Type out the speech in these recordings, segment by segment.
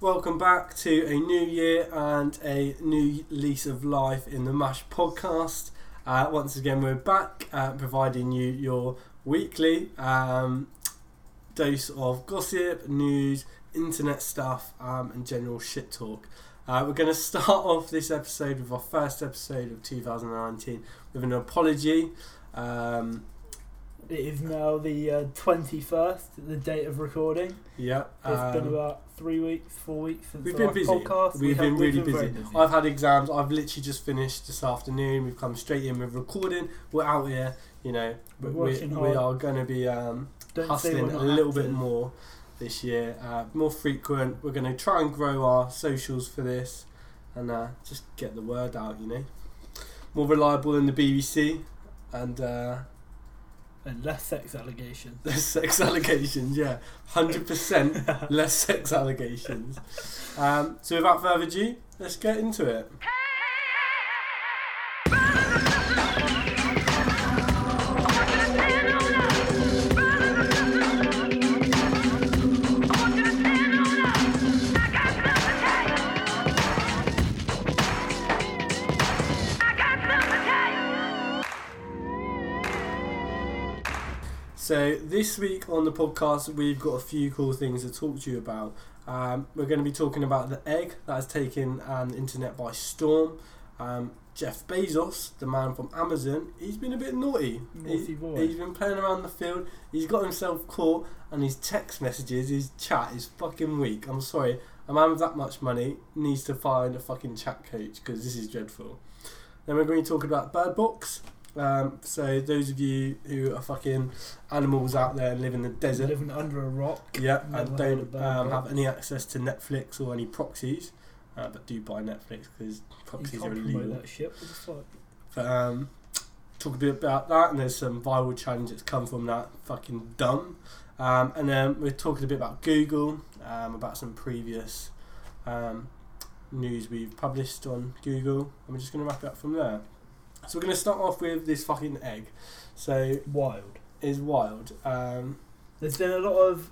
Welcome back to a new year and a new lease of life in the MASH podcast. Uh, once again, we're back uh, providing you your weekly um, dose of gossip, news, internet stuff, um, and general shit talk. Uh, we're going to start off this episode with our first episode of 2019 with an apology. Um, It is now the uh, 21st, the date of recording. yeah, It's been um, about three weeks, four weeks since We've been busy. podcast. We've We been have- really we've busy. very I've had exams. I've literally just finished this afternoon. We've come straight in with recording. We're out here. You know, We're we, working we are going to be um, hustling a little bit more this year, uh, more frequent. We're going to try and grow our socials for this, and uh, just get the word out. You know, more reliable than the BBC, and uh, And less sex allegations. less sex allegations. Yeah, hundred percent less sex allegations. Um, so without further ado, let's get into it. This week on the podcast, we've got a few cool things to talk to you about. Um, we're going to be talking about the egg that has taken an internet by storm. Um, Jeff Bezos, the man from Amazon, he's been a bit naughty. Naughty He- boy. He's been playing around the field. He's got himself caught, and his text messages, his chat is fucking weak. I'm sorry, a man with that much money needs to find a fucking chat coach because this is dreadful. Then we're going to talk about Bird Box. Um, so those of you who are fucking animals out there and live in the desert, Living under a rock. yeah, and don't um, have any access to Netflix or any proxies, uh, but do buy Netflix because proxies are illegal. that shit. What the fuck? But, um, talk a bit about that, and there's some viral challenge that's come from that. Fucking dumb. Um, and then we're talking a bit about Google, um, about some previous um, news we've published on Google, and we're just going to wrap it up from there. So we're going to start off with this fucking egg. So Wild. is wild. Um, There's been a lot of.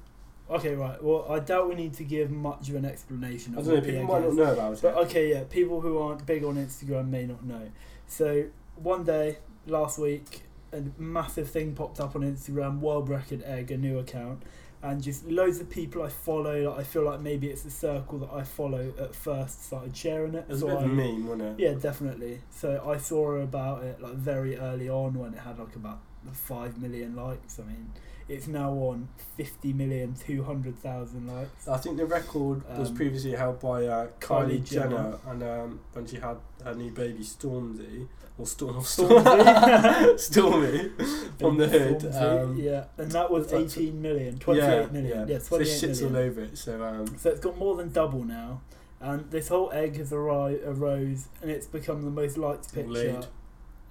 Okay, right. Well, I doubt we need to give much of an explanation. I Of don't know. what the People egg might not is. know about it. But okay, yeah, people who aren't big on Instagram may not know. So one day last week, a massive thing popped up on Instagram. World Record Egg, a new account, and just loads of people I follow. Like, I feel like maybe it's a circle that I follow at first started sharing it. It was a so bit of a I- meme, wasn't it? yeah, definitely. So I saw about it like very early on when it had like about five million likes. I mean, it's now on fifty million two hundred thousand likes. I think the record was Um, previously held by uh, Kylie, Kylie Jenner, Jenner. and um, when she had her new baby Stormzy, or Storm, Stormzy. Stormy, from the hood. Um, yeah, and that was that's- 18 million, 28 million. Yeah, So 28 shit's all over it. So um, So it's got more than double now. And this whole egg has arri- arose and it's become the most liked picture. Laid.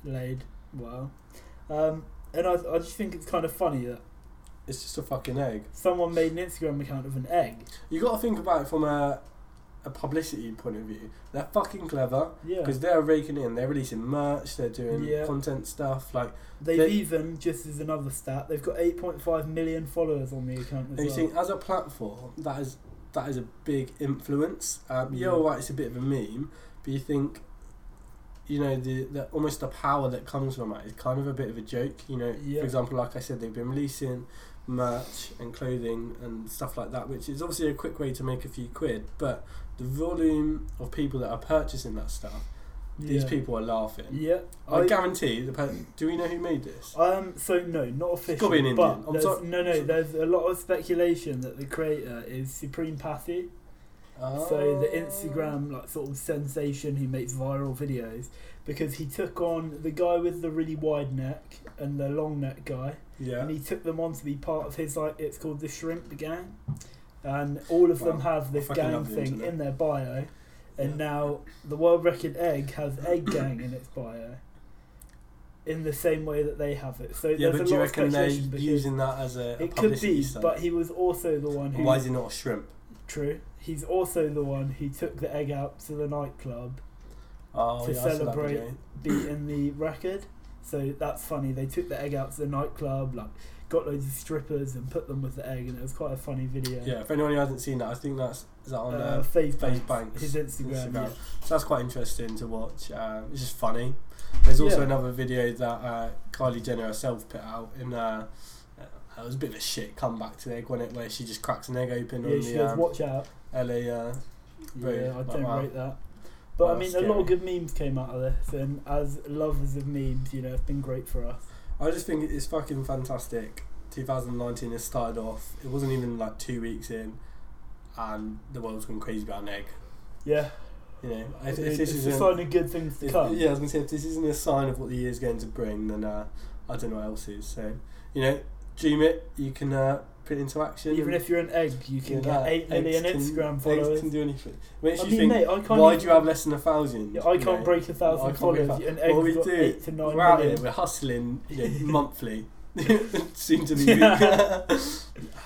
Laid. Wow. Um, and I, I just think it's kind of funny that it's just a fucking egg. someone made an Instagram account of an egg. You got to think about it from a a publicity point of view. They're fucking clever Yeah. because they're raking in. They're releasing merch. They're doing Yeah. content stuff. Like, They've they- even, just as another stat, they've got 8.5 million followers on the account as and you well. think as a platform, that is that is a big influence. Um, Yeah. You're all right. It's a bit of a meme, but you think. You know the, the almost the power that comes from it is kind of a bit of a joke. You know, Yeah. for example, like I said, they've been releasing merch and clothing and stuff like that, which is obviously a quick way to make a few quid. But the volume of people that are purchasing that stuff, these people are laughing. Yeah. I, guarantee the per- do we know who made this? Um. So no, not gotta be an but Indian. I'm sorry- no, no. There's a lot of speculation that the creator is Supreme Patty. So the Oh. Instagram like sort of sensation who makes viral videos because he took on the guy with the really wide neck and the long neck guy, yeah. and he took them on to be part of his like it's called the Shrimp Gang, and all of them have this gang thing internet. in their bio, and Yeah. now the world record egg has egg gang in its bio. In the same way that they have it, so Yeah, there's but a do you lot of reckon they're using that as a, a it could be, stunt? but he was also the one who why is he not a shrimp? True. He's also the one who took the egg out to the nightclub, Oh, To yeah, I saw that celebrate. beating the record. So that's funny. They took the egg out to the nightclub, like got loads of strippers and put them with the egg, and it was quite a funny video. Yeah, if anyone who hasn't seen that, I think that's is that on uh, uh, FaZe Banks, Banks his Instagram. Instagram. Yeah. So that's quite interesting to watch. Uh, it's just funny. There's also Yeah. another video that uh, Kylie Jenner herself put out in. Uh, uh, it was a bit of a shit comeback to the egg, wasn't it? Where she just cracks an egg open Yeah, on she the goes, um, watch out. LA. Uh, Yeah, I like, don't wow. rate that. But I Wow, mean, a scary. lot of good memes came out of this, and as lovers of memes, you know, it's been great for us. I just think it's fucking fantastic. 2019 has started off. It wasn't even like two weeks in, and the world's gone crazy about an egg. Yeah, You know, if, if this it's is a sign of good things to If, come. yeah, I was gonna say if this isn't a sign of what the year's going to bring, then uh, I don't know what else is. So you know, dream it. You can uh, put into action. Even if you're an egg, you can get that. eight million Eggs can- Instagram followers. Eggs can do anything. Makes I you mean, think. mate, I can't. why even, do you have less than a thousand? Yeah, I can't know? break a thousand break followers. thou- An Well, we egg's got do. eight to 9 We're out here. We're hustling you know, monthly. Soon to be. Yeah.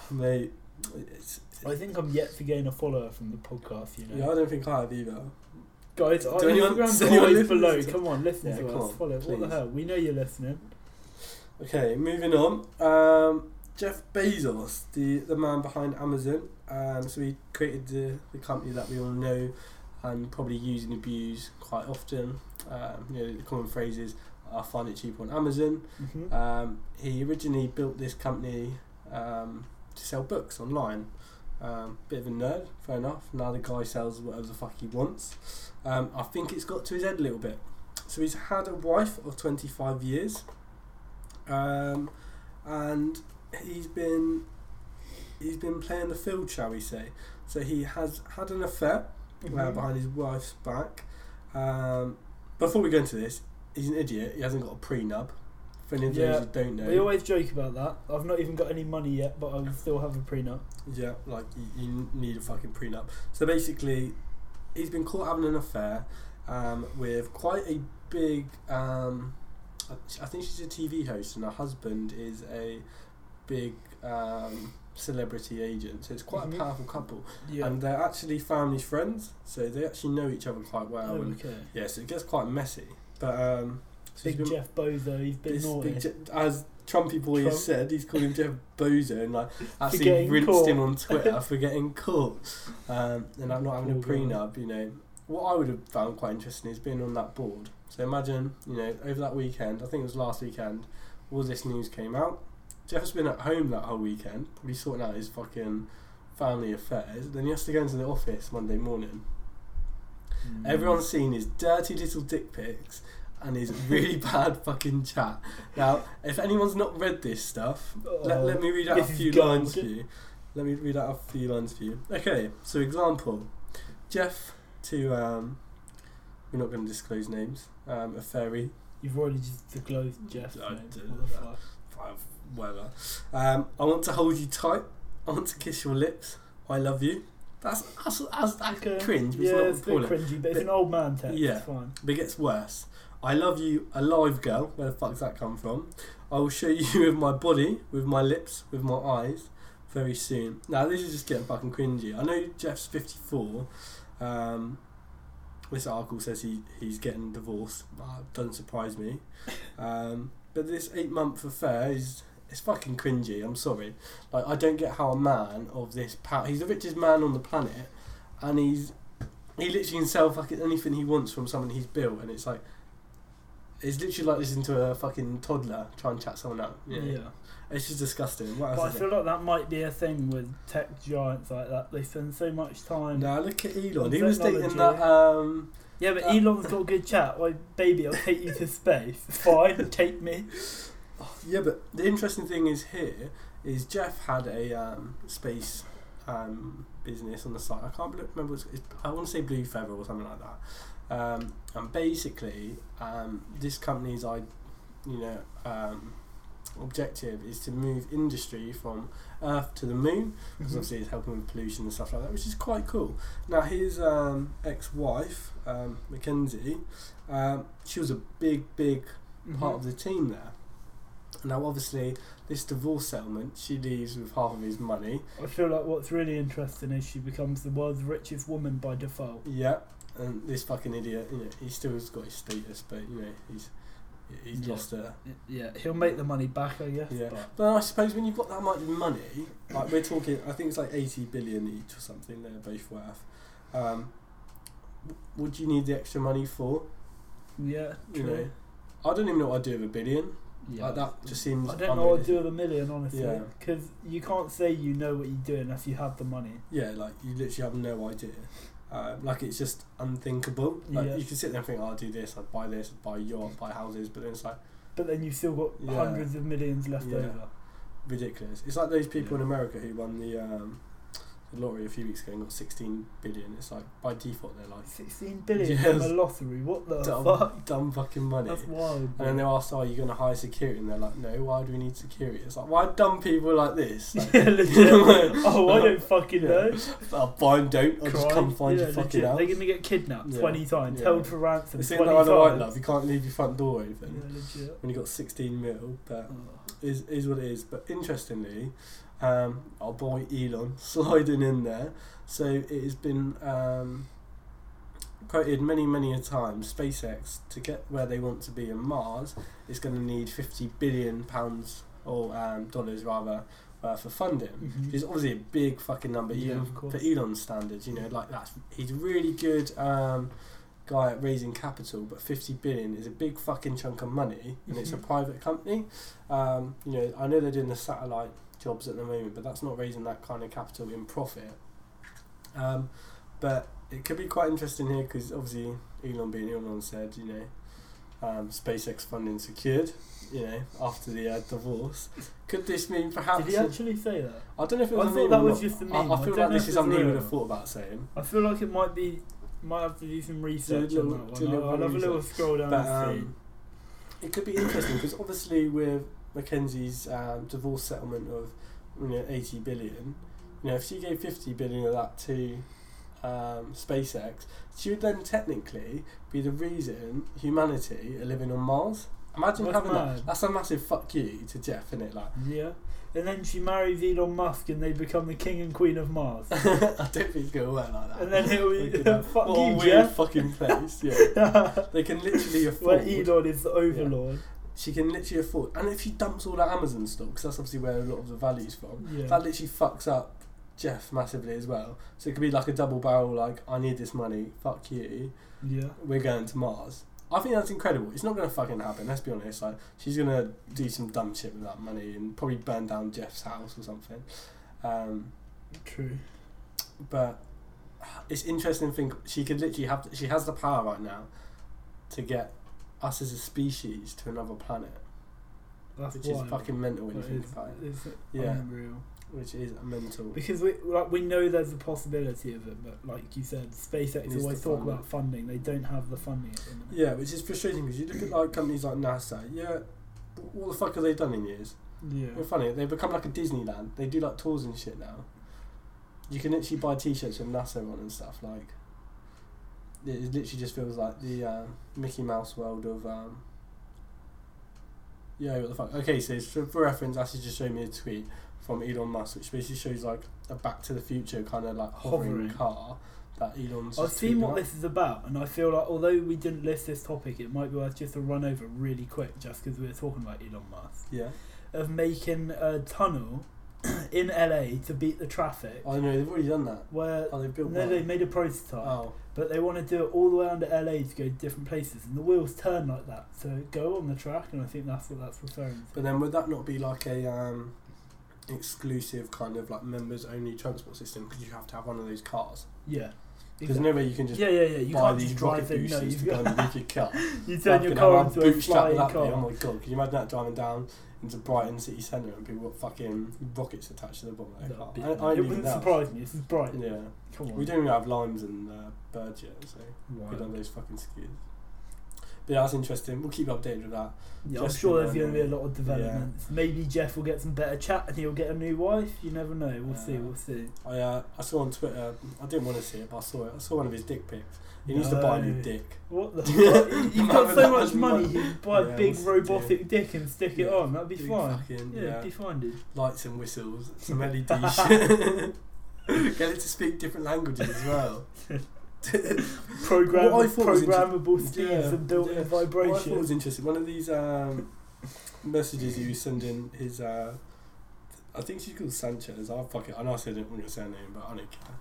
mate. It's, I think I'm yet to gain a follower from the podcast. You know, yeah, I don't think I have either. guys, Do anyone- Instagram's always below. Come on, listen yeah, to us. on, Follow. What the hell? We know you're listening. Okay, moving on. Um, Jeff Bezos, the, the man behind Amazon. Um, so he created the, the company that we all know and probably use and abuse quite often. Um, you know, the common phrases, I find it cheaper on Amazon. hmm Um, he originally built this company um, to sell books online. Um, bit of a nerd, fair enough. Now the guy sells whatever the fuck he wants. Um, I think it's got to his head a little bit. So he's had a wife of 25 years, um, and he's been he's been playing the field, shall we say? So he has had an affair uh, Mhm. behind his wife's back. Um, before we go into this, he's an idiot. He hasn't got a prenup. For any of Yeah, those who don't know, We always joke about that. I've not even got any money yet, but I still have a prenup. Yeah, like you, you need a fucking prenup. So basically, he's been caught having an affair um, with quite a big. Um, I think she's a TV host, and her husband is a big um, celebrity agent. So it's quite Mhm. a powerful couple, Yeah. and they're actually family friends. So they actually know each other quite well. oh, and okay. yeah, so it gets quite messy. But um, so Big been- Jeff Bozo, he's been naughty. big Je- as Trumpy boy Trump. has said, he's called him Jeff Bozo and like actually rinsed caught. him on Twitter for getting caught um, and I'm not having a prenup. You know, what I would have found quite interesting is being on that board. So imagine, you know, over that weekend, I think it was last weekend, all this news came out. Jeff's been at home that whole weekend, probably sorting out his fucking family affairs. Then he has to go into the office Monday morning. Mm. Everyone's seen his dirty little dick pics and his really bad fucking chat. Now, if anyone's not read this stuff, let, Oh, let me read out a few gold. lines for you. Let me read out a few lines for you. Okay, so example Jeff to, um, we're not going to disclose names, um, a fairy, You've already disclosed Jeff. I mate. did What the that. fuck? Whatever. Um, I want to hold you tight. I want to kiss your lips. I love you. That's, that's, that's, that's Okay. cringe, but Yeah, it's not it's a bit cringy, but it's an old man text. yeah. It's fine. But it gets worse. I love you, alive girl. Where the fuck's that come from? I will show you with my body, with my lips, with my eyes, very soon. Now this is just getting fucking cringy. I know Jeff's fifty four. Um, this article says he, he's getting divorced. That doesn't surprise me. Um, but this eight month affair is it's fucking cringy. I'm sorry. Like I don't get how a man of this power. He's the richest man on the planet, and he's he literally can sell fucking anything he wants from someone he's built, and it's like it's literally like listening to a fucking toddler try and chat someone up. Yeah. Yeah, it's just disgusting. What But I feel like that might be a thing with tech giants like that. They spend so much it? time. Nah, look at Elon. He was dating that. Um, Yeah, but Uh, Elon's got good chat. Like, baby, I'll take you to space. Fine, take me. Yeah, but the interesting thing is here is Jeff had a um, space um, business on the side. I can't remember. What it's, I want to say Blue Feather or something like that. Um, and basically, um, this company's I, you know, um, objective is to move industry from Earth to the Moon because Mhm. obviously it's helping with pollution and stuff like that, which is quite cool. Now his um, ex-wife, um, Mackenzie, um, she was a big, big part of the team there. Now, obviously, this divorce settlement, she leaves with half of his money. I feel like what's really interesting is she becomes the world's richest woman by default. Yeah, and this fucking idiot, you know, he still has got his status, but you know, he's he's Yeah. lost it. Yeah, he'll make the money back, I guess. Yeah. But But I suppose when you've got that much money, like we're talking, I think it's like 80 billion each or something they're both worth. Um, w- what do you need the extra money for? yeah, You true. know, I don't even know what I'd do with a billion. Yeah. Like that just seems. I don't know what to do with a million, honestly, Yeah. because you can't say you know what you're doing unless you have the money. Yeah, like you literally have no idea. Uh, like it's just unthinkable. Like Yeah. you can sit there and think, oh, I'll do this, I'd buy this, I'd buy a yacht, buy houses, but then it's like But then you've still got Yeah. hundreds of millions left Yeah. over. ridiculous. It's like those people Yeah. in America who won the, um, the lottery a few weeks ago and got 16 billion. It's like by default they're like 16 billion Yes. from a lottery. What the dumb, fuck? dumb fucking money. That's wild. And then they're asked, "Are oh, you going to hire security?" And they're like, "No. Why do we need security?" It's like, why dumb people like this? Like, yeah, legit. oh, I don't fucking Yeah. know. I'll fine, don't. I'll just come find yeah, you fucking legit. out. They're gonna get kidnapped Yeah. 20 times, held for ransom This 20 ain't like times. white love. You can't leave your front door or anything. Yeah, legit. When you got 16 mil, but Oh. is is what it is. But interestingly, um, our boy Elon sliding in there. So it has been um, quoted many, many a time. SpaceX to get where they want to be in Mars is going to need 50 billion pounds or um, dollars rather uh, for funding. Mhm. Which is obviously a big fucking number, Yeah, even for Elon's standards. You know, like that's he's a really good. Um, guy at raising capital, but 50 billion is a big fucking chunk of money, and it's a Mhm. private company. Um, you know, I know they're doing the satellite jobs at the moment, but that's not raising that kind of capital in profit. Um, but it could be quite interesting here because obviously Elon being Elon said, you know, um, SpaceX funding secured. You know, after the uh, divorce, could this mean perhaps? Did he actually say that? I don't know if it I was a thought that was not. just I, meme. I I feel don't like this is something he would have thought about saying. I feel like it might be. Might have to do some research little- on that one. I'll, I'll have a little scroll down But the um, it could be interesting because obviously with Mackenzie's um, divorce settlement of you know eighty billion, you know if she gave fifty billion of that to um, SpaceX, she would then technically be the reason humanity are living on Mars. Imagine That's having mad. that. That's a massive fuck you to Jeff, isn't it? Like, Yeah. And then she marries Elon Musk and they become the king and queen of Mars. I don't think it's gonna work like that. and then he'll be, fuck what a weird Jeff. fucking place. Yeah, they can literally afford. Where. Elon is the overlord. She can literally afford, and if she dumps all that Amazon stock, because that's obviously where a lot of the value is from, Yeah. that literally fucks up Jeff massively as well. So it could be like a double barrel, like I need this money, fuck you, yeah. we're going to Mars. I think that's incredible. It's not going to fucking happen. Let's be honest. Like she's going to do some dumb shit with that money and probably burn down Jeff's house or something. Um, True. but it's interesting to think she could literally have she has the power right now to get us as a species to another planet, That's which wild. is fucking mental when you But think it's, about it. it's Yeah. unreal. Which is a mental. Because we like we know there's a possibility of it, but like you said, SpaceX always talk about funding. They don't have the funding at the. Yeah, which is frustrating because you look at like companies like NASA. Yeah, what the fuck have they done in years? Yeah. It's funny. They've become like a Disneyland. They do like tours and shit now. You can actually buy T-shirts with NASA on and stuff. Like, it it literally just feels like the uh, Mickey Mouse world of. Um, yeah, what the fuck? Okay, so for, reference, Ashley just showed me a tweet from Elon Musk, which basically shows like a Back to the Future kind of like hovering, Hovering. car that Elon's. I've seen what out. this is about, and I feel like although we didn't list this topic, it might be worth just to run over really quick, just because we were talking about Elon Musk, Yeah, of making a tunnel in LA to beat the traffic. I know they've already done that. Where Oh, they've built no, one. they made a prototype, Oh, but they want to do it all the way under LA to go to different places, and the wheels turn like that, so go on the track, and I think that's what that's referring to. But then would that not be like a um, exclusive kind of like members only transport system because you have to have one of those cars? Yeah. Because no way you can just yeah, yeah, yeah. You buy can't these just rocket drive it. No, boosters to go underneath your car. you turn your car into a flying that car. Oh my god, can you imagine that driving down into Brighton city centre and people got fucking rockets attached to the bottom of their car? Be- I, I it don't wouldn't know. surprise me. This is bright. Yeah, Come on. we don't even have limes and uh, birds yet, so Wow. good on those fucking skiers. Yeah, that's interesting. We'll keep you updated with that. Yeah, I'm sure there's going to be a lot of developments. Maybe Jeff will get some better chat and he'll get a new wife. You never know. We'll see. We'll see. I uh, I saw on Twitter. I didn't want to see it, but I saw it. I saw one of his dick pics. He needs to buy a new dick. What the fuck? You've got so much money, money. you buy Yeah, a big robotic dick and stick it on. That'd be Big fine. fucking- Yeah, yeah. it'd be fine, dude. lights and whistles, some LED shit. Get it to speak different languages as well. Program, What I thought was programmable inter- yeah, and built-in yeah. What I thought was interesting. One of these um, messages he was sending his. Uh, I think she's called Sanchez. I'll fuck it. I know I said it when you say her name, but I don't care.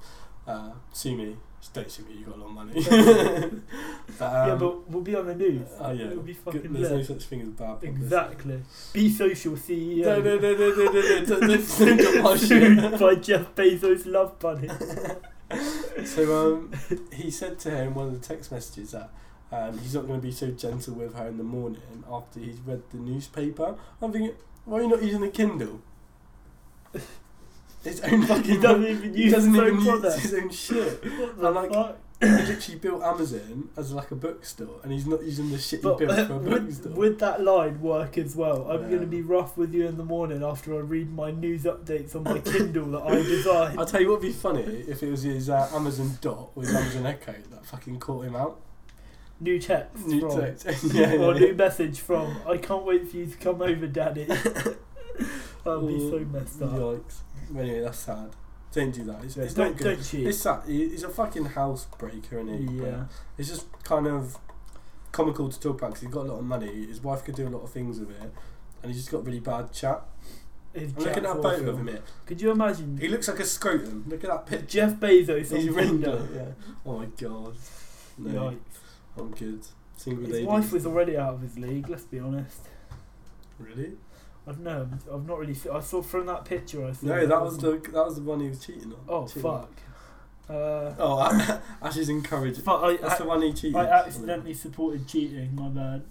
Uh, sue me. Don't sue me. You got a lot of money. um, yeah, but we'll be on the news. Oh yeah. It'll be fucking Good- There's no such thing as bad publicity. Exactly. Be social CEO. No, no, no, no, no, no, no, don't, don't, don't my Sued shit. by Jeff Bezos' love bunny. So um, he said to her in one of the text messages that um, he's not going to be so gentle with her in the morning after he's read the newspaper. I'm thinking, why are you not using a Kindle? His own fucking. He doesn't even he use doesn't his even use his own shit. What the I'm like- fuck? He literally built Amazon as like a bookstore, and he's not using the shit he But built uh, for a would, bookstore. would that line work as well? I'm Yeah. going to be rough with you in the morning after I read my news updates on my Kindle that I designed. I'll tell you what would be funny if it was his uh, Amazon Dot or his Amazon Echo that fucking caught him out. New text New from, text. yeah, or yeah. new message from. I can't wait for you to come over, Daddy. that would be so messed up. Yikes. Anyway, that's sad. Don't do that. It's, Yeah, it's don't not good. don't cheat. It's. He- He's a fucking housebreaker, and he. yeah. It's just kind of comical to talk about because he's got a lot of money. His wife could do a lot of things with it, and he's just got really bad chat. I'm looking at that photo of him here. Could you imagine He looks like a scrotum. Look at that picture. Jeff Bezos on Tinder? yeah. Oh my god. No, Yikes. I'm good. Single His ladies. wife was already out of his league. Let's be honest. Really? I don't know. I've not really. I saw from that picture. I saw No, that was the that was the one he was cheating on. Oh Cheating. fuck. Uh, Oh, Ash's encouraging. fuck. I, That's the one he cheated. I accidentally supported cheating. My bad.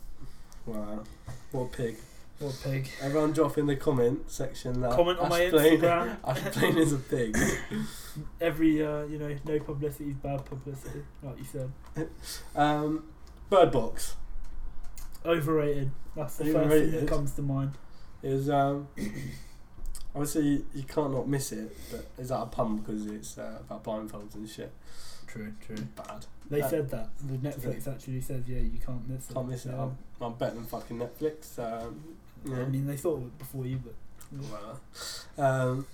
Wow. What a pig. What a pig. Everyone drop in the comment section that Comment on my Blaine- Instagram. Ash Blaine is a pig. Every uh, you know, no publicity is bad publicity, like you said. Um, Bird Box. Overrated. That's the first thing that comes to mind. Is um obviously you, you can't not miss it, but is that a pun because it's uh, about blindfolds and shit? True, true. Bad. They Uh, said that. The Netflix actually says, yeah, you can't miss it. Can't miss it. I'm, I'm better than fucking Netflix. Um, yeah. I mean, they thought of it before you, but Whatever. Um,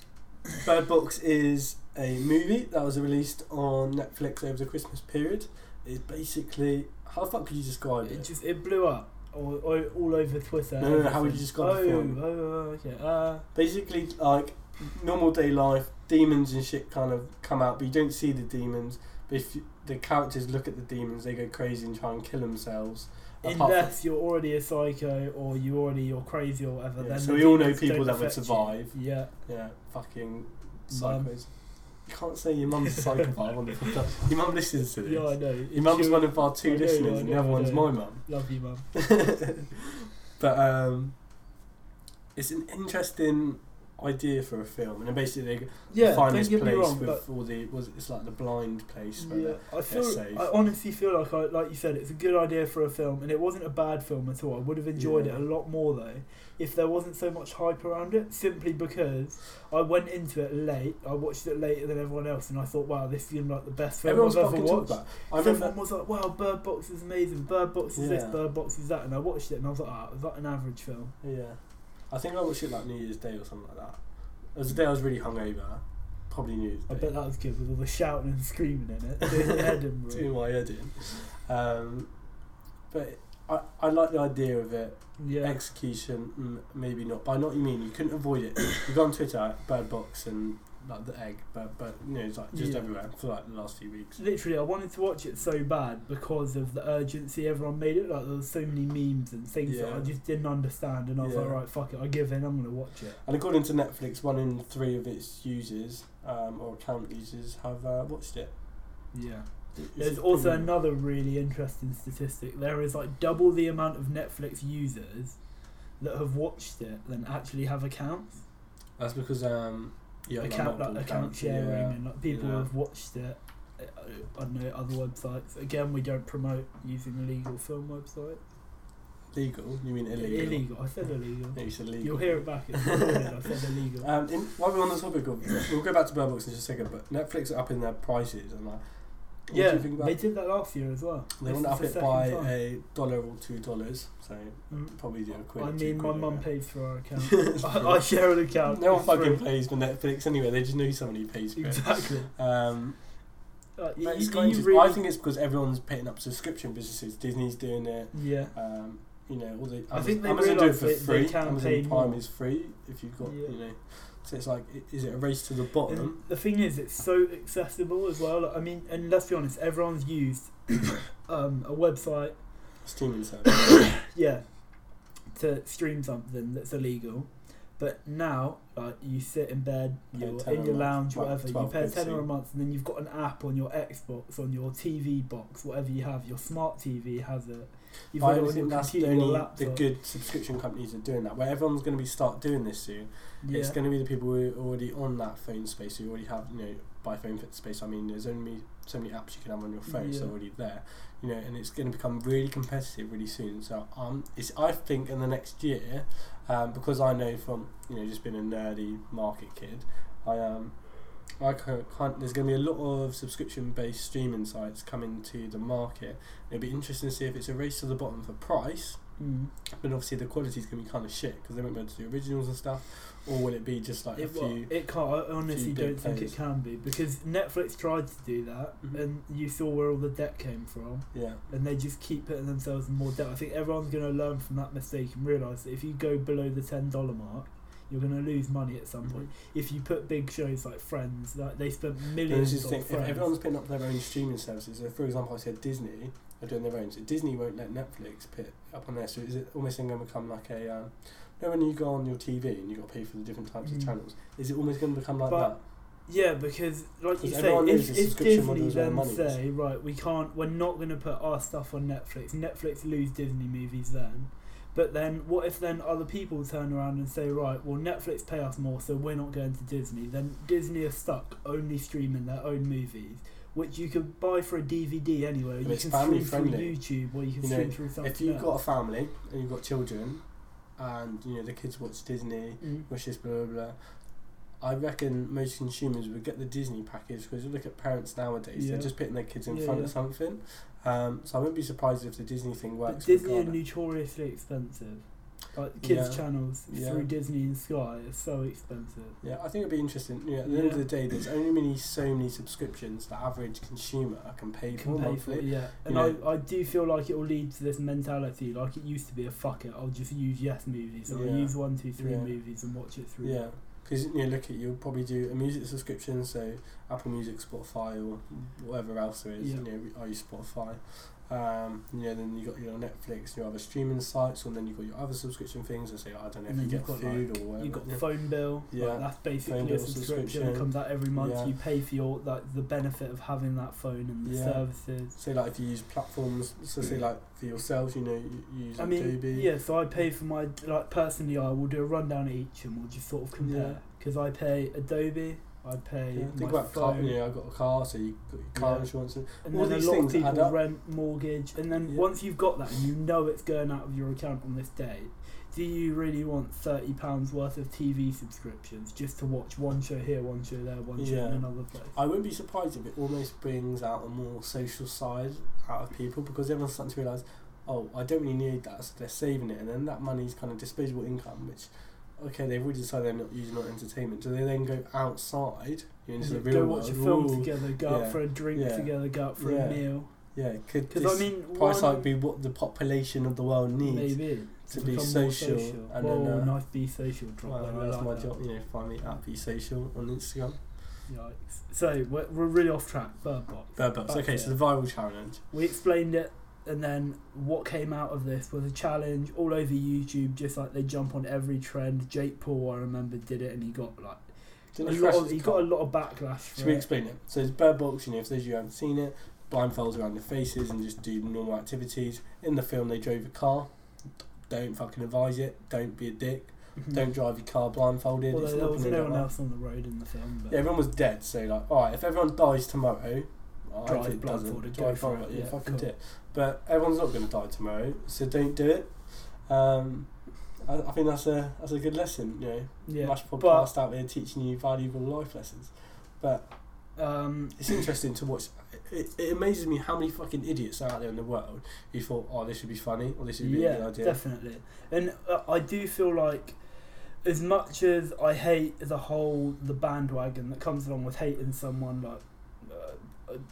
Bird Box is a movie that was released on Netflix over the Christmas period. It's basically how the fuck could you describe it it? just it blew up all, all, all over Twitter. No, no, no, how would you describe oh, the film? Oh, oh, okay. Uh, Basically, like normal day life, demons and shit kind of come out, but you don't see the demons. But if you, the characters look at the demons, they go crazy and try and kill themselves. From- unless you're already a psycho or you already you're crazy or whatever. Yeah, then so we all know people that would affect you. survive. Yeah. Yeah, fucking psychos. You can't say your mum's a psychopath on the podcast. Your mum listens to this. Yeah, I know. Your mum's She'll- one of our two know, listeners, I and the other one's my mum. Love you, mum. but um, it's an interesting idea for a film, and then basically they Yeah, find this place wrong, with all the was it's like the blind place. Where yeah, I feel. I honestly feel like, I, like you said, it's a good idea for a film, and it wasn't a bad film at all. I would have enjoyed Yeah. it a lot more though if there wasn't so much hype around it. Simply because I went into it late. I watched it later than everyone else, and I thought, wow, this seemed like the best film Everyone's I've ever watched. I Everyone was like, "Wow, Bird Box is amazing. Bird Box is this. Bird Box is that." And I watched it, and I was like, "Ah, was like an average film." Yeah, I think I watched it like New Year's Day or something like that. It was the day I was really hungover. Probably New Year's Day. I bet that was good with all the shouting and screaming in it. Doing. Doing my head in. Um, but I, I like the idea of it. Yeah. Execution, mm, maybe not. But I know what you mean. You couldn't avoid it. You go on Twitter, Bird Box, and like the egg, but but you know it's like just Yeah. everywhere for like the last few weeks. Literally, I wanted to watch it so bad because of the urgency everyone made it. Like there was so many memes and things that I just didn't understand, and I was like, right, fuck it, I give in. I'm gonna watch it. And according to Netflix, one in three of its users um, or account users have uh, watched it. Yeah. It's There's also another really interesting statistic. There is like double the amount of Netflix users that have watched it than actually have accounts. That's because um, yeah, account like, account sharing yeah. and like people Yeah. have watched it. on I other websites. Again, we don't promote using illegal film websites. Legal? You mean illegal? Illegal. I said illegal. Yeah, you said legal. You'll hear it back. It's. I said illegal. Um, in, while we're on the topic of, we'll go back to Bird Box in just a second, but Netflix are up in their prices and like, what yeah, do you think about? they did that last year as well. They This want to is up the it by time. a dollar or two dollars, so Mm. probably do a quid. I mean, my mum pays for our account. I. I share an account. No one fucking free. pays for Netflix anyway. They just know somebody pays for it. Exactly. Um, Like, But you- it's you quite really- I think it's because everyone's putting up subscription businesses. Disney's doing it. yeah. Um, you know, all the I think they Amazon do it for free. Amazon Prime more. is free if you've got Yeah. you know. So it's like, i- is it a race to the bottom? And the thing is, it's so accessible as well. Like, I mean, and let's be honest, everyone's used um, a website, Streaming service. yeah, to stream something that's illegal. But now, like, you sit in bed, Pay you're in your lounge, well, whatever. You pay a quid tenner a month, and then you've got an app on your Xbox, on your TV box, whatever you have. Your smart TV has it. You've I only think that's the only the good subscription companies are doing that. Where everyone's going to be start doing this soon. yeah. It's going to be the people who are already on that phone space who already have you know by phone space. I mean, there's only so many apps you can have on your phone, so Yeah. already there. You know, and it's going to become really competitive really soon. So um, it's I think in the next year, um, because I know from you know just being a nerdy market kid, I um. I can't, can't, there's going to be a lot of subscription based streaming sites coming to the market. It'll be interesting to see if it's a race to the bottom for price, Mm. but obviously the quality is going to be kind of shit because they won't be able to do originals and stuff. Or will it be just like a It, well, few? it can't. I honestly don't think it can be because Netflix tried to do that, Mhm. and you saw where all the debt came from, Yeah, and they just keep putting themselves in more debt. I think everyone's going to learn from that mistake and realise that if you go below the ten dollar mark, you're going to lose money at some point. If you put big shows like Friends, like they spent millions this is the on thing, if everyone's putting up their own streaming services, so for example, I said Disney are doing their own, so Disney won't let Netflix put up on there. So is it almost going to become like a, um, you know, when you go on your TV and you got to pay for the different types Mm. of channels, is it almost going to become like But Yeah, because like you say, if, if Disney is where the then say, right, we can't, we're not going to put our stuff on Netflix. Netflix lose Disney movies then, but then what if then other people turn around and say, right, well Netflix pay us more, so we're not going to Disney. Then Disney are stuck only streaming their own movies, which you could buy for a DVD anyway. You can stream friendly. through YouTube, or you can You know, stream through something if you've else. got a family and you've got children, and you know the kids watch Disney, Mm. watch this, blah blah blah. I reckon most consumers would get the Disney package because you look at parents nowadays; Yeah. they're just putting their kids in Yeah, front yeah. of something. Um, so I wouldn't be surprised if the Disney thing works. But. Disney are notoriously expensive. Like kids' channels through Disney and Sky are so expensive. Yeah, I think it'd be interesting. Yeah, at the end of the day, there's only many so many subscriptions the average consumer can pay for can pay for yeah. And I, I do feel like it will lead to this mentality, like it used to be a fuck it, I'll just use YesMovies. I'll use one, two, three movies and watch it through. Yeah, because you know, look at you'll probably do a music subscription, so Apple Music, Spotify, or whatever else there is. Yeah. You know, I use Spotify. Um, you know, then you got your Netflix, your other streaming sites, and then you've got your other subscription things. And say, I don't know if you get food or whatever. You've got yeah. phone bill, Yeah. like that's basically a subscription. It comes out every month. Yeah. You pay for your like the benefit of having that phone and the Yeah. services. Say like if you use platforms, so say like for yourselves, you know, you you use I mean, Adobe. yeah. So I pay for my like personally, I will do a rundown each, and we'll just sort of compare. Because I pay Adobe, I pay Yeah, think about phone, You know, I've got a car, so you got your car Yeah. insurance. And and all then a these lot of things add people up. rent, mortgage, and then Yeah. once you've got that and you know it's going out of your account on this day, do you really want thirty pounds worth of TV subscriptions just to watch one show here, one show there, one show in another place? I wouldn't be surprised if it almost brings out a more social side out of people because everyone's starting to realise, oh, I don't really need that, so they're saving it, and then that money's kind of disposable income, which, okay, they've already decided they're not using it entertainment. Do they then go outside, you know, into the go real watch world? a film Ooh, together, go yeah, out for a drink yeah, together, go out for yeah. a meal. Yeah, could this I mean, price hike be what the population of the world needs? maybe to to be social, social. and Whoa, then, uh, nice be social drop. Well, that's like my that. job, you know, find me at Be Social on Instagram. Yikes. So we're, we're really off track. Bird Box. Bird Box. Okay, so the viral challenge. We explained it, and then what came out of this was a challenge all over YouTube. Just like they jump on every trend. Jake Paul, I remember, did it, and he got like a lot. Of, he got a lot of backlash. Should we it. explain it? So it's Bird Box, you know, for those of you haven't seen it, blindfolds around their faces and just do normal activities. In the film, they drove a car. Don't fucking advise it. Don't be a dick. Mhm. Don't drive your car blindfolded. It's there was no one else on the road in the film. But Yeah, everyone was dead. So like, all right, if everyone dies tomorrow, I Drive hope it doesn't. blindfolded, go Drive for it, yeah, fucking cool. do it. But everyone's not going to die tomorrow, so don't do it. Um, I, I think that's a that's a good lesson. You know, yeah, but podcast out there teaching you valuable life lessons. But um, it's interesting to watch. It, it amazes me how many fucking idiots are out there in the world who thought, oh, this would be funny or this would be a yeah, good idea. definitely. And uh, I do feel like, as much as I hate the whole the bandwagon that comes along with hating someone like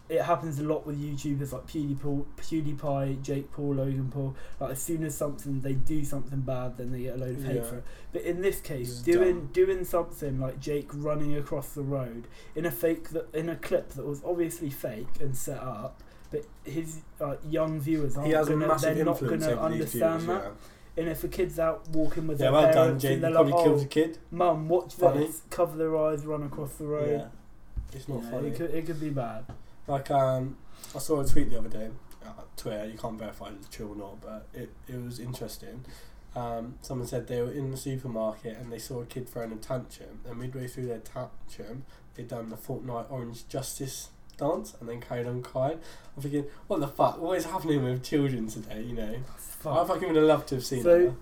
it happens a lot with YouTubers like PewDiePie, PewDiePie, Jake Paul, Logan Paul. Like as soon as something they do something bad, then they get a load of hate Yeah. for it. But in this case, doing dumb. doing something like Jake running across the road in a fake that in a clip that was obviously fake and set up, but his uh, young viewers aren't gonna, they're not going to understand viewers, that. And if a kid's out walking with Yeah, yeah their well done, parents Jake. and they're probably like, "Oh, a kid. mum, watch Funny. this, cover their eyes, run across the road." Yeah. It's not Yeah, funny. It could, it could be bad. Like um, I saw a tweet the other day. Uh, Twitter, you can't verify if it's true or not, but it, it was interesting. Um, someone said they were in the supermarket and they saw a kid throwing a tantrum, and midway through their tantrum, they'd done the Fortnite Orange Justice dance and then carried on crying. I'm thinking, what the fuck? What is happening with children today? You know, I Fuck. fucking would have loved to have seen So- that.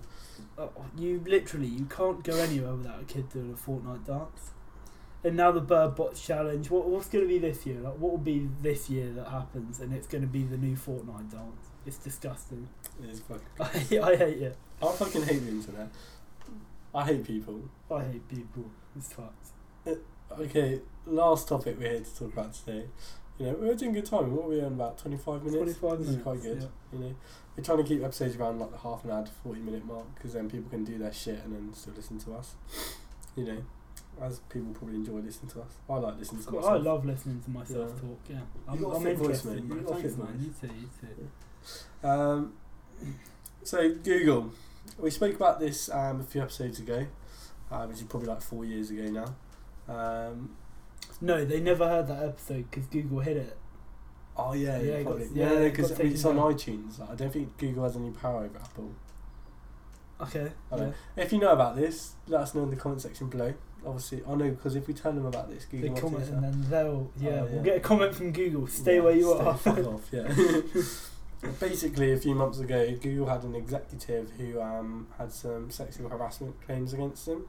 Oh, you literally you can't go anywhere without a kid doing a Fortnite dance. And now the Bird Box challenge. What what's going to be this year? Like what will be this year that happens? And it's going to be the new Fortnite dance. It's disgusting. It is fucking. I, I hate it. I fucking hate the internet. I hate people. I hate people. It's fucked. Uh, okay, last topic we're here to talk about today. You know, we're doing good time. What are we on about? 25 minutes? 25 This minutes. is quite good. yeah. You know, we're trying to keep episodes around like the half an hour to 40 minute mark because then people can do their shit and then still listen to us. You know, as people probably enjoy listening to us. I like listening to cool. myself. I love listening to myself Yeah. talk. Yeah, I'm, got a I'm thick voice, interested. mate. You got Thanks, man. You too. You too. Um, so Google, we spoke about this um, a few episodes ago, uh, which is probably like four years ago now. Um, No, they never heard that episode because Google hid it. oh yeah, Yeah, yeah, it got- yeah, yeah, it because it's on down. iTunes. Like, I don't think Google has any power over Apple. Okay. Yeah. If you know about this, let us know in the comment section below. Obviously, I know because if we tell them about this, Google might comment and then they'll yeah, Oh, we'll get a comment from Google. Stay Yeah, where you stay are. Fuck off, yeah. Basically, a few months ago, Google had an executive who um, had some sexual harassment claims against him.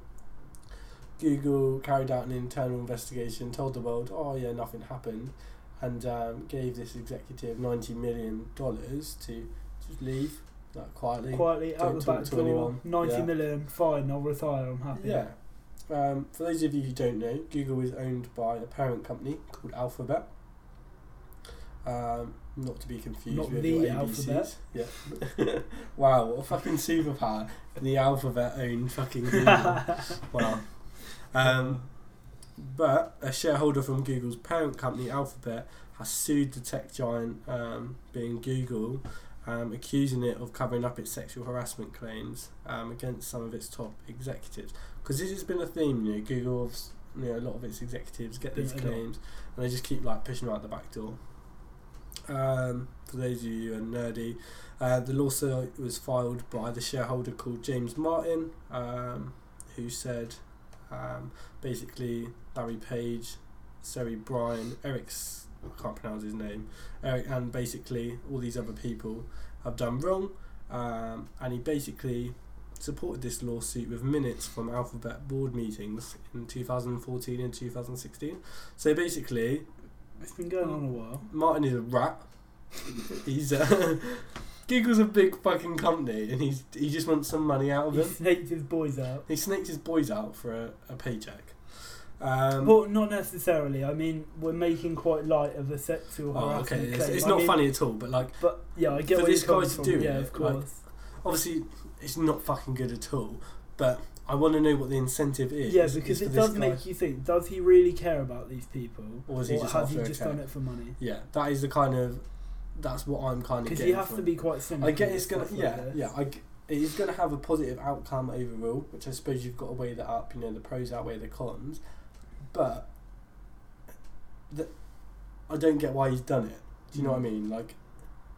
Google carried out an internal investigation, told the world, "Oh yeah, nothing happened," and um, gave this executive ninety million dollars to just leave, like quietly. Quietly out the back to door. anyone. Ninety Yeah. million. Fine. I'll retire. I'm happy. Yeah. Um, for those of you who don't know, Google is owned by a parent company called Alphabet. Um, not to be confused Not with the your Alphabet. Yeah. wow, what a fucking superpower. The Alphabet owned fucking Google. wow. Um, but a shareholder from Google's parent company, Alphabet, has sued the tech giant, um, being Google, um, accusing it of covering up its sexual harassment claims um, against some of its top executives. Because this has been a theme, you know, Google's, you know, a lot of its executives get these claims and they just keep like pushing them out the back door. Um, for those of you who are nerdy, uh, the lawsuit was filed by the shareholder called James Martin, um, who said um, basically Larry Page, Sergey Brin, Eric's I can't pronounce his name, Eric, and basically all these other people have done wrong, um, and he basically supported this lawsuit with minutes from Alphabet board meetings in 2014 and 2016. So basically, It's been going on a while. Martin is a rat. he's uh, Google's a big fucking company, and he's he just wants some money out of He him. snaked his boys out. He snaked his boys out for a, a paycheck. Um, well, not necessarily. I mean, we're making quite light of the sexual oh, harassment. okay, it's, it's not mean, funny at all. But like, But yeah, I get For what this guy to do yeah, it, of like, course. obviously, it's not fucking good at all. But I want to know what the incentive is. yeah, because for it does guy- make you think: Does he really care about these people, Or is he just has he just done it for money? Yeah, that is the kind of. That's what I'm kind of Because you have to be quite cynical. I get it's gonna like yeah yeah I it is gonna have a positive outcome overall, which I suppose you've got to weigh that up. You know the pros outweigh the cons, but the, I don't get why he's done it. Do you know hmm. what I mean? Like,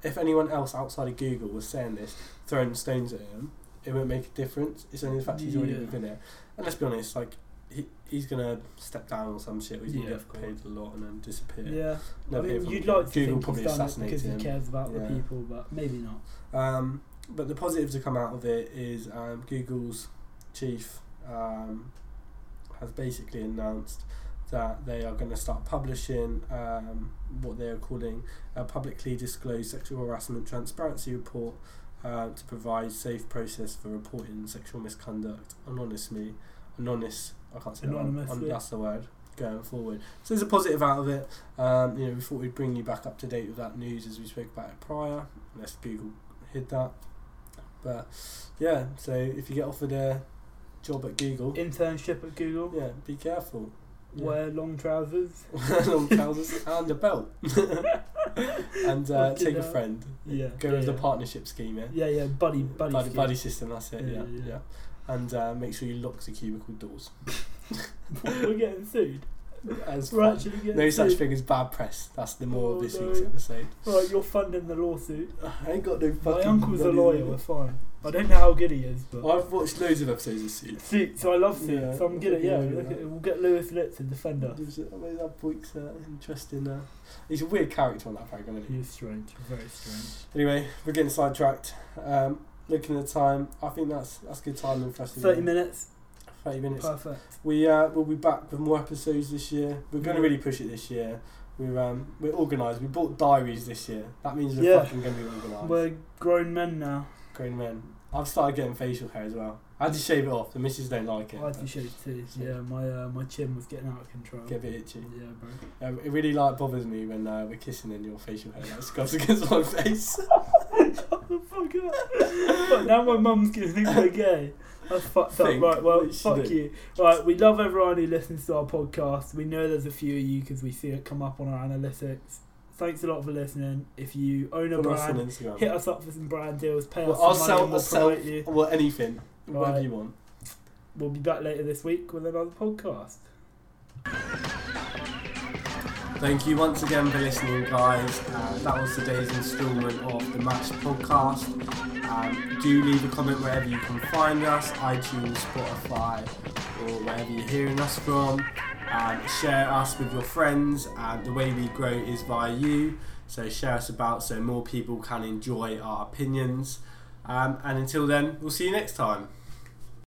if anyone else outside of Google was saying this, throwing stones at him, it won't make a difference. It's only the fact he's already Yeah. within it. And let's be honest, like he he's gonna step down or some shit. Or he's Yeah, gonna get paid a lot and then disappear. Yeah, Never I mean, you'd like to Google think probably he's done it assassinates because he cares about Yeah. the people, but maybe not. Um, but the positive to come out of it is um, Google's chief um, has basically announced that they are going to start publishing um, what they are calling a publicly disclosed sexual harassment transparency report uh, to provide safe process for reporting sexual misconduct anonymously. Anonymous, I can't say that. one. That's the word. going forward. So there's a positive out of it. Um, you know, we thought we'd bring you back up to date with that news as we spoke about it prior, unless Google hid that. But yeah, so if you get offered a job at Google, Internship at Google. yeah, be careful. Yeah. Wear long trousers. long trousers and a belt, and uh, take a friend. Yeah. Go yeah, with the partnership scheme, yeah. Yeah, yeah, buddy, buddy. buddy, buddy system. That's it. Yeah, Yeah, yeah, yeah. yeah. And uh, make sure you lock the cubicle doors. We're getting sued. As We're fun. actually getting no such thing as bad press. That's the moral Oh, of this no. week's episode. Right, you're funding the lawsuit. I ain't got no fucking. My uncle's a money. lawyer. We're fine. I don't know how good he is, but I've watched loads of episodes of Suits. suit. So I love suit. Yeah, so I'm good at yeah. Look at it. it. We'll get Louis Litt to defend us. There's a- I mean, that book's uh, interesting. Uh, he's a weird character on that program, isn't he? He is strange. Very strange. Anyway, we're getting sidetracked. Um, looking at the time, I think that's that's good timing for us. to Thirty go. minutes. Thirty minutes. Perfect. We uh, will be back with more episodes this year. We're going to really push it this year. We're um, we're organised. We bought diaries this year. That means we're Yeah. fucking going to be organised. We're grown men now. Grown men. I've started getting facial hair as well. I had to shave it off. The missus don't like it. I had to shave too. Yeah, my uh, my chin was getting out of control. Get a bit itchy. Yeah, bro. Um, it really like bothers me when uh, we're kissing and your facial hair like scuffs against my face. Shut the fuck up. but now my mum's gonna think we're gay. That's fucked up. Right, well, fuck you. Right, we love everyone who listens to our podcast. We know there's a few of you because we see it come up on our analytics. Thanks a lot for listening. If you own a Follow us brand, Instagram. hit us up for some brand deals. Pay Well, us I'll some money sell, and I'll we'll sell, you. well, anything, whatever Right. you want. We'll be back later this week with another podcast. Thank you once again for listening, guys. Uh, that was today's instalment of the Mash Podcast. Um, do leave a comment wherever you can find us iTunes, Spotify, or wherever you're hearing us from. Um, share us with your friends, and the way we grow is via you. So, share us about so more people can enjoy our opinions. Um, and until then, we'll see you next time.